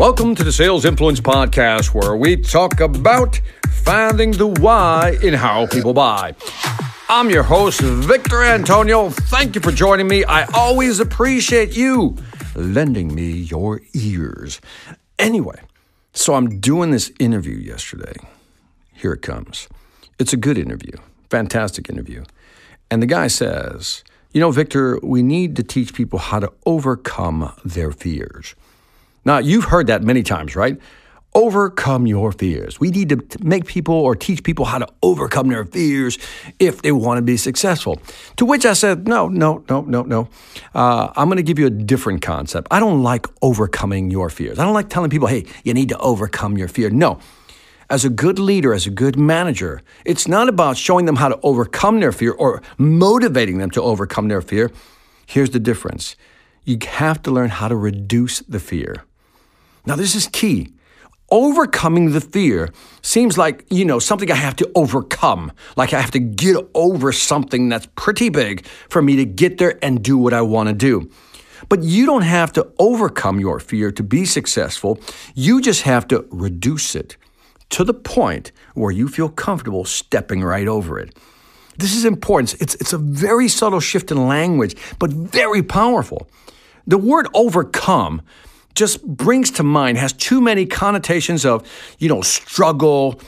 Welcome to the Sales Influence Podcast, where we talk about finding the why in how people buy. I'm your host, Victor Antonio. Thank you for joining me. I always appreciate you lending me your ears. Anyway, so I'm doing this interview yesterday. Here it comes. It's a good interview, fantastic interview. And the guy says, You know, Victor, we need to teach people how to overcome their fears. Now, you've heard that many times, right? Overcome your fears. We need to make people or teach people how to overcome their fears if they want to be successful. To which I said, no, no, no, no, no. Uh, I'm going to give you a different concept. I don't like overcoming your fears. I don't like telling people, hey, you need to overcome your fear. No. As a good leader, as a good manager, it's not about showing them how to overcome their fear or motivating them to overcome their fear. Here's the difference you have to learn how to reduce the fear. Now, this is key. Overcoming the fear seems like, you know, something I have to overcome, like I have to get over something that's pretty big for me to get there and do what I want to do. But you don't have to overcome your fear to be successful. You just have to reduce it to the point where you feel comfortable stepping right over it. This is important. It's, it's a very subtle shift in language, but very powerful. The word overcome just brings to mind, has too many connotations of, you know, struggle,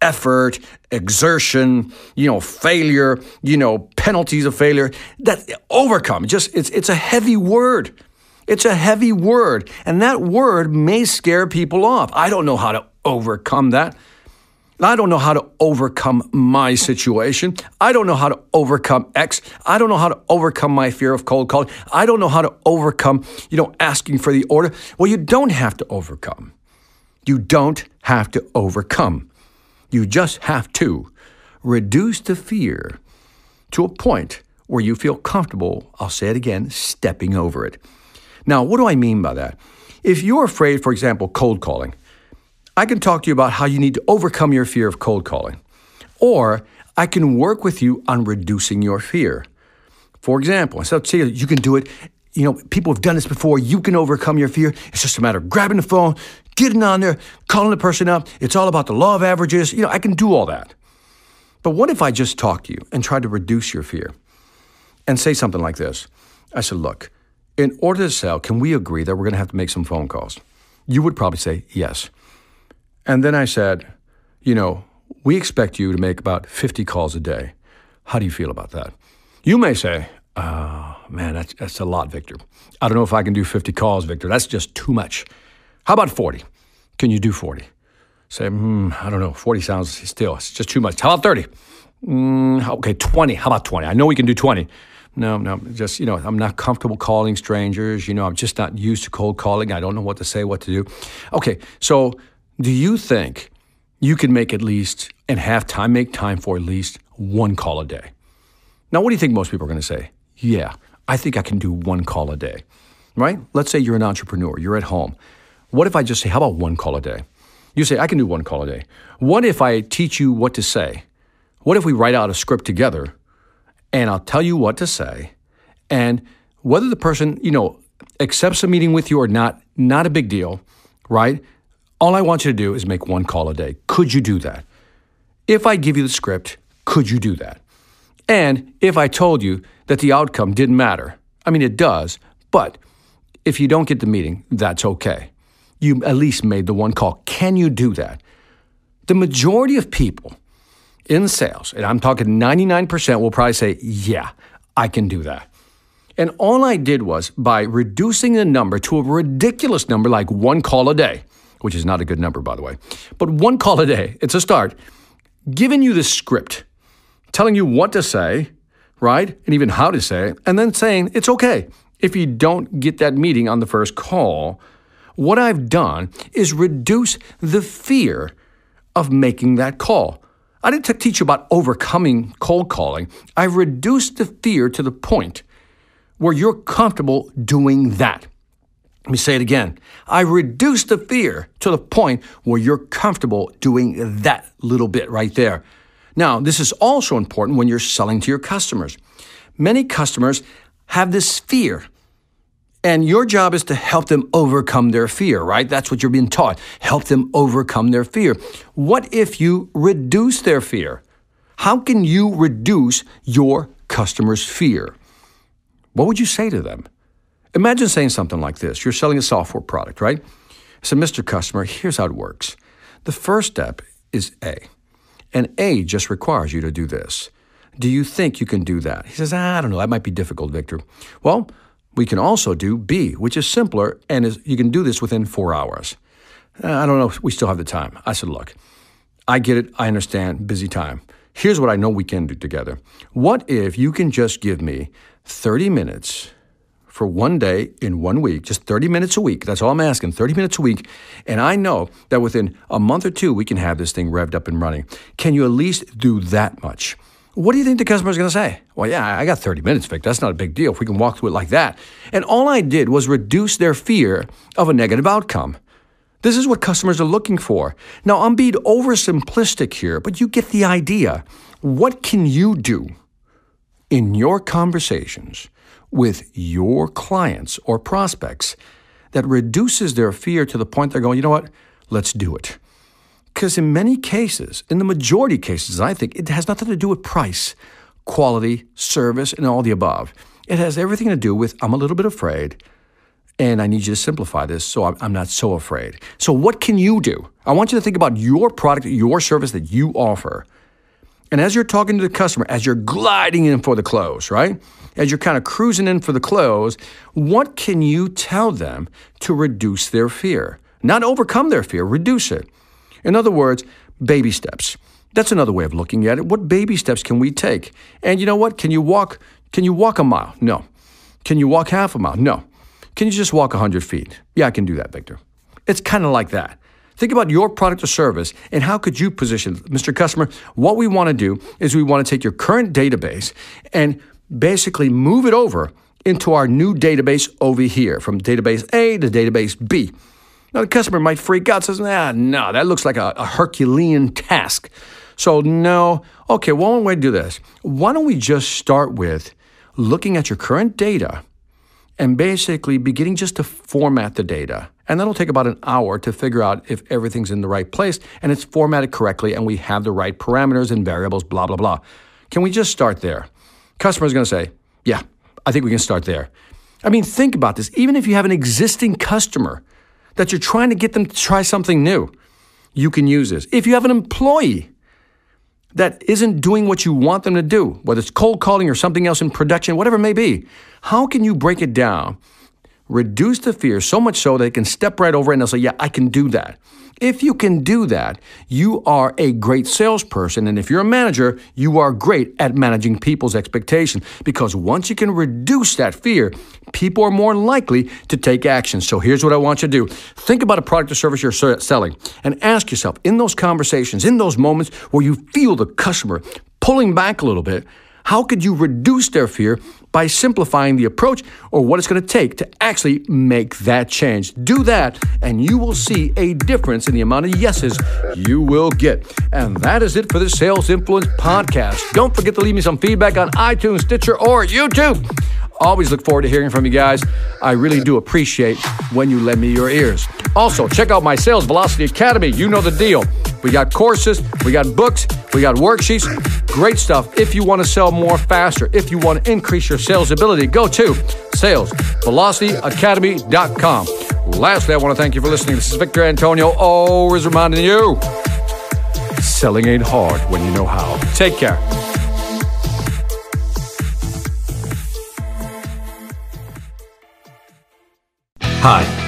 effort, exertion, you know, failure, you know, penalties of failure. That overcome, just it's it's a heavy word. It's a heavy word, and that word may scare people off. I don't know how to overcome that. I don't know how to overcome my situation. I don't know how to overcome X. I don't know how to overcome my fear of cold calling. I don't know how to overcome, you know, asking for the order. Well, you don't have to overcome. You don't have to overcome. You just have to reduce the fear to a point where you feel comfortable, I'll say it again, stepping over it. Now, what do I mean by that? If you're afraid, for example, cold calling, I can talk to you about how you need to overcome your fear of cold calling. Or I can work with you on reducing your fear. For example, instead of saying you can do it, you know, people have done this before, you can overcome your fear. It's just a matter of grabbing the phone, getting on there, calling the person up. It's all about the law of averages. You know, I can do all that. But what if I just talk to you and try to reduce your fear and say something like this? I said, look, in order to sell, can we agree that we're going to have to make some phone calls? You would probably say yes. And then I said, you know, we expect you to make about 50 calls a day. How do you feel about that? You may say, oh, man, that's, that's a lot, Victor. I don't know if I can do 50 calls, Victor. That's just too much. How about 40? Can you do 40? Say, hmm, I don't know. 40 sounds still, it's just too much. How about 30? Mm, okay, 20. How about 20? I know we can do 20. No, no, just, you know, I'm not comfortable calling strangers. You know, I'm just not used to cold calling. I don't know what to say, what to do. Okay, so do you think you can make at least and have time, make time for at least one call a day? Now, what do you think most people are going to say? Yeah, I think I can do one call a day, right? Let's say you're an entrepreneur, you're at home. What if I just say, how about one call a day? You say, I can do one call a day. What if I teach you what to say? What if we write out a script together and I'll tell you what to say and whether the person, you know, accepts a meeting with you or not, not a big deal, right? All I want you to do is make one call a day. Could you do that? If I give you the script, could you do that? And if I told you that the outcome didn't matter, I mean, it does, but if you don't get the meeting, that's okay. You at least made the one call. Can you do that? The majority of people in sales, and I'm talking 99%, will probably say, yeah, I can do that. And all I did was by reducing the number to a ridiculous number like one call a day, which is not a good number, by the way. But one call a day, it's a start. Giving you the script, telling you what to say, right? And even how to say it, and then saying it's okay if you don't get that meeting on the first call. What I've done is reduce the fear of making that call. I didn't teach you about overcoming cold calling. I've reduced the fear to the point where you're comfortable doing that. Let me say it again. I reduce the fear to the point where you're comfortable doing that little bit right there. Now, this is also important when you're selling to your customers. Many customers have this fear. And your job is to help them overcome their fear, right? That's what you're being taught. Help them overcome their fear. What if you reduce their fear? How can you reduce your customer's fear? What would you say to them? Imagine saying something like this You're selling a software product, right? So, Mr. Customer, here's how it works. The first step is A, and A just requires you to do this. Do you think you can do that? He says, I don't know, that might be difficult, Victor. Well, we can also do B, which is simpler, and is, you can do this within four hours. I don't know we still have the time. I said, Look, I get it, I understand, busy time. Here's what I know we can do together. What if you can just give me 30 minutes for one day in one week, just 30 minutes a week. That's all I'm asking, 30 minutes a week. And I know that within a month or two, we can have this thing revved up and running. Can you at least do that much? What do you think the customer is going to say? Well, yeah, I got 30 minutes, Vic. That's not a big deal if we can walk through it like that. And all I did was reduce their fear of a negative outcome. This is what customers are looking for. Now, I'm being oversimplistic here, but you get the idea. What can you do in your conversations with your clients or prospects that reduces their fear to the point they're going, you know what, let's do it. Because in many cases, in the majority of cases, I think it has nothing to do with price, quality, service, and all the above. It has everything to do with I'm a little bit afraid, and I need you to simplify this so I'm not so afraid. So, what can you do? I want you to think about your product, your service that you offer. And as you're talking to the customer, as you're gliding in for the close, right? As you're kind of cruising in for the close, what can you tell them to reduce their fear? Not overcome their fear, reduce it. In other words, baby steps. That's another way of looking at it. What baby steps can we take? And you know what? Can you walk can you walk a mile? No. Can you walk half a mile? No. Can you just walk 100 feet? Yeah, I can do that, Victor. It's kind of like that. Think about your product or service and how could you position Mr. Customer? What we want to do is we want to take your current database and basically move it over into our new database over here from database A to database B. Now, the customer might freak out, says, ah, no, that looks like a, a Herculean task. So, no, okay, well, one way to do this. Why don't we just start with looking at your current data and basically beginning just to format the data? And that'll take about an hour to figure out if everything's in the right place and it's formatted correctly and we have the right parameters and variables, blah, blah, blah. Can we just start there? Customer's to say, yeah, I think we can start there. I mean, think about this. Even if you have an existing customer that you're trying to get them to try something new, you can use this. If you have an employee that isn't doing what you want them to do, whether it's cold calling or something else in production, whatever it may be, how can you break it down, reduce the fear so much so that they can step right over it and they'll say, Yeah, I can do that. If you can do that, you are a great salesperson. And if you're a manager, you are great at managing people's expectations because once you can reduce that fear, people are more likely to take action. So here's what I want you to do think about a product or service you're selling and ask yourself in those conversations, in those moments where you feel the customer pulling back a little bit, how could you reduce their fear by simplifying the approach or what it's going to take to actually make that change? Do that, and you will see a difference in the amount of yeses you will get. And that is it for the Sales Influence podcast. Don't forget to leave me some feedback on iTunes, Stitcher, or YouTube. Always look forward to hearing from you guys. I really do appreciate when you lend me your ears. Also, check out my Sales Velocity Academy. You know the deal. We got courses, we got books, we got worksheets. Great stuff. If you want to sell more faster, if you want to increase your sales ability, go to salesvelocityacademy.com. Lastly, I want to thank you for listening. This is Victor Antonio, always reminding you selling ain't hard when you know how. Take care. Hi,